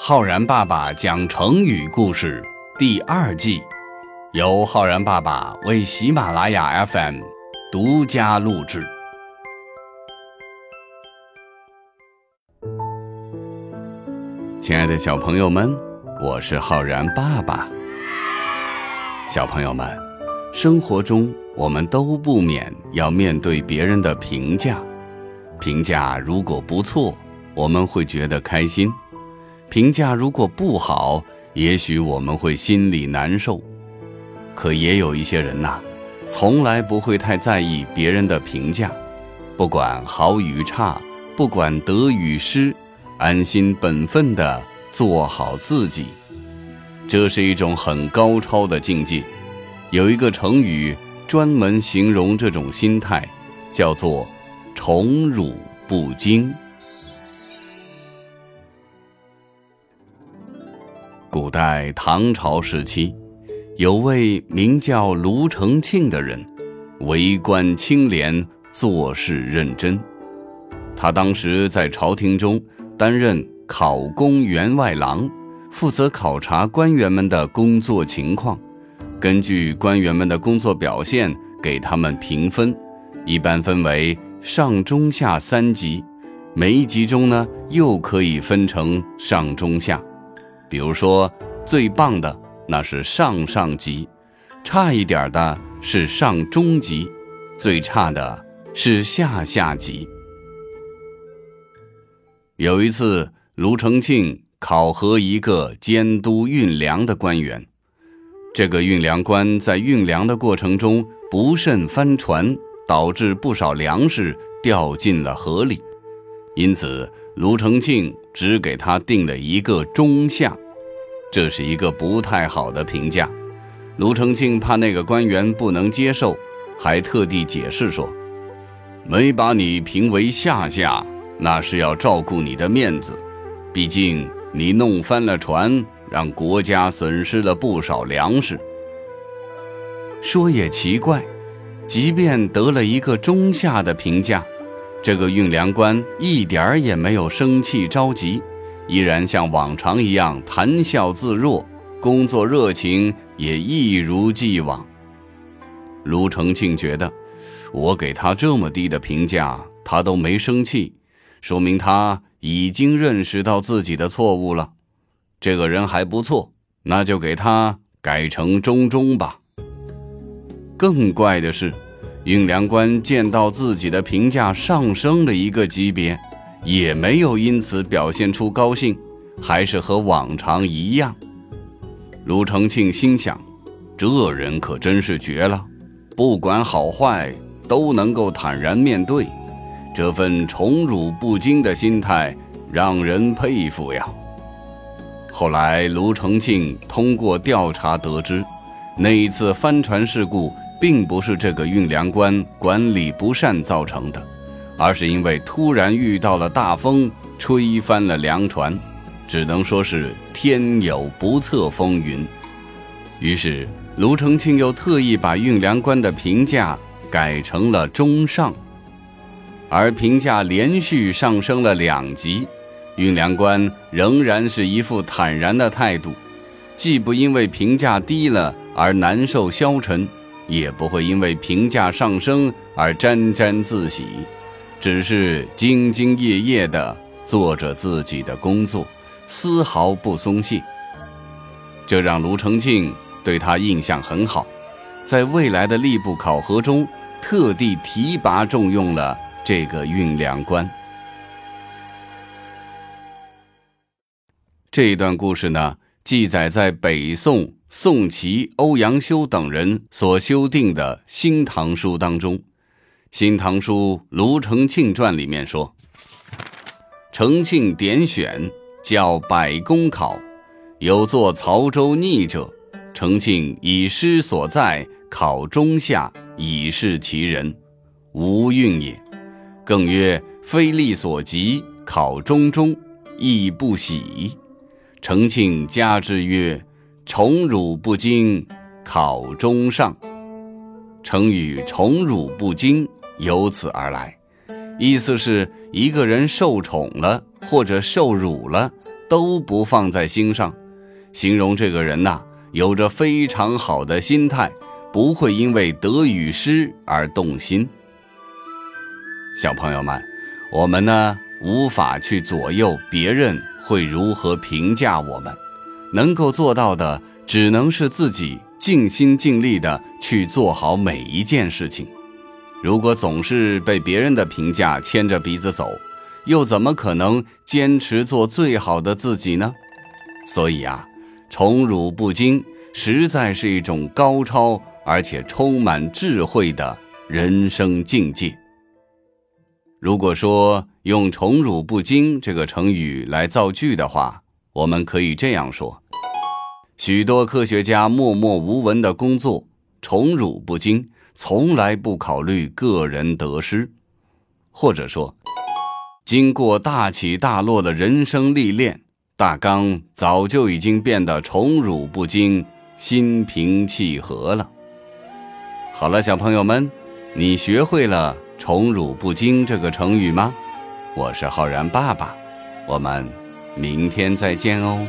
浩然爸爸讲成语故事第二季，由浩然爸爸为喜马拉雅 FM 独家录制。亲爱的小朋友们，我是浩然爸爸。小朋友们，生活中我们都不免要面对别人的评价，评价如果不错，我们会觉得开心。评价如果不好，也许我们会心里难受。可也有一些人呐，从来不会太在意别人的评价，不管好与差，不管得与失，安心本分的做好自己。这是一种很高超的境界。有一个成语专门形容这种心态，叫做“宠辱不惊”。古代唐朝时期，有位名叫卢成庆的人，为官清廉，做事认真。他当时在朝廷中担任考功员外郎，负责考察官员们的工作情况，根据官员们的工作表现给他们评分，一般分为上、中、下三级，每一级中呢又可以分成上、中、下。比如说，最棒的那是上上级，差一点的是上中级，最差的是下下级。有一次，卢成庆考核一个监督运粮的官员，这个运粮官在运粮的过程中不慎翻船，导致不少粮食掉进了河里，因此卢成庆。只给他定了一个中下，这是一个不太好的评价。卢成庆怕那个官员不能接受，还特地解释说：“没把你评为下下，那是要照顾你的面子。毕竟你弄翻了船，让国家损失了不少粮食。”说也奇怪，即便得了一个中下的评价。这个运粮官一点儿也没有生气着急，依然像往常一样谈笑自若，工作热情也一如既往。卢成庆觉得，我给他这么低的评价，他都没生气，说明他已经认识到自己的错误了。这个人还不错，那就给他改成中中吧。更怪的是。运粮官见到自己的评价上升了一个级别，也没有因此表现出高兴，还是和往常一样。卢成庆心想：这人可真是绝了，不管好坏都能够坦然面对，这份宠辱不惊的心态让人佩服呀。后来，卢成庆通过调查得知，那一次帆船事故。并不是这个运粮官管理不善造成的，而是因为突然遇到了大风，吹翻了粮船，只能说是天有不测风云。于是卢成庆又特意把运粮官的评价改成了中上，而评价连续上升了两级，运粮官仍然是一副坦然的态度，既不因为评价低了而难受消沉。也不会因为评价上升而沾沾自喜，只是兢兢业业地做着自己的工作，丝毫不松懈。这让卢成庆对他印象很好，在未来的吏部考核中特地提拔重用了这个运粮官。这一段故事呢，记载在北宋。宋祁、欧阳修等人所修订的《新唐书》当中，《新唐书·卢承庆传》里面说：“承庆点选教百公考，有作曹州逆者，承庆以师所在考中下，以示其人，无运也。更曰非力所及，考中中，亦不喜。承庆加之曰。”宠辱不惊，考中上。成语“宠辱不惊”由此而来，意思是一个人受宠了或者受辱了，都不放在心上，形容这个人呐，有着非常好的心态，不会因为得与失而动心。小朋友们，我们呢无法去左右别人会如何评价我们，能够做到的只能是自己尽心尽力的去做好每一件事情。如果总是被别人的评价牵着鼻子走，又怎么可能坚持做最好的自己呢？所以啊，宠辱不惊实在是一种高超而且充满智慧的人生境界。如果说用“宠辱不惊”这个成语来造句的话，我们可以这样说：许多科学家默默无闻的工作，宠辱不惊，从来不考虑个人得失，或者说。经过大起大落的人生历练，大刚早就已经变得宠辱不惊、心平气和了。好了，小朋友们，你学会了“宠辱不惊”这个成语吗？我是浩然爸爸，我们明天再见哦。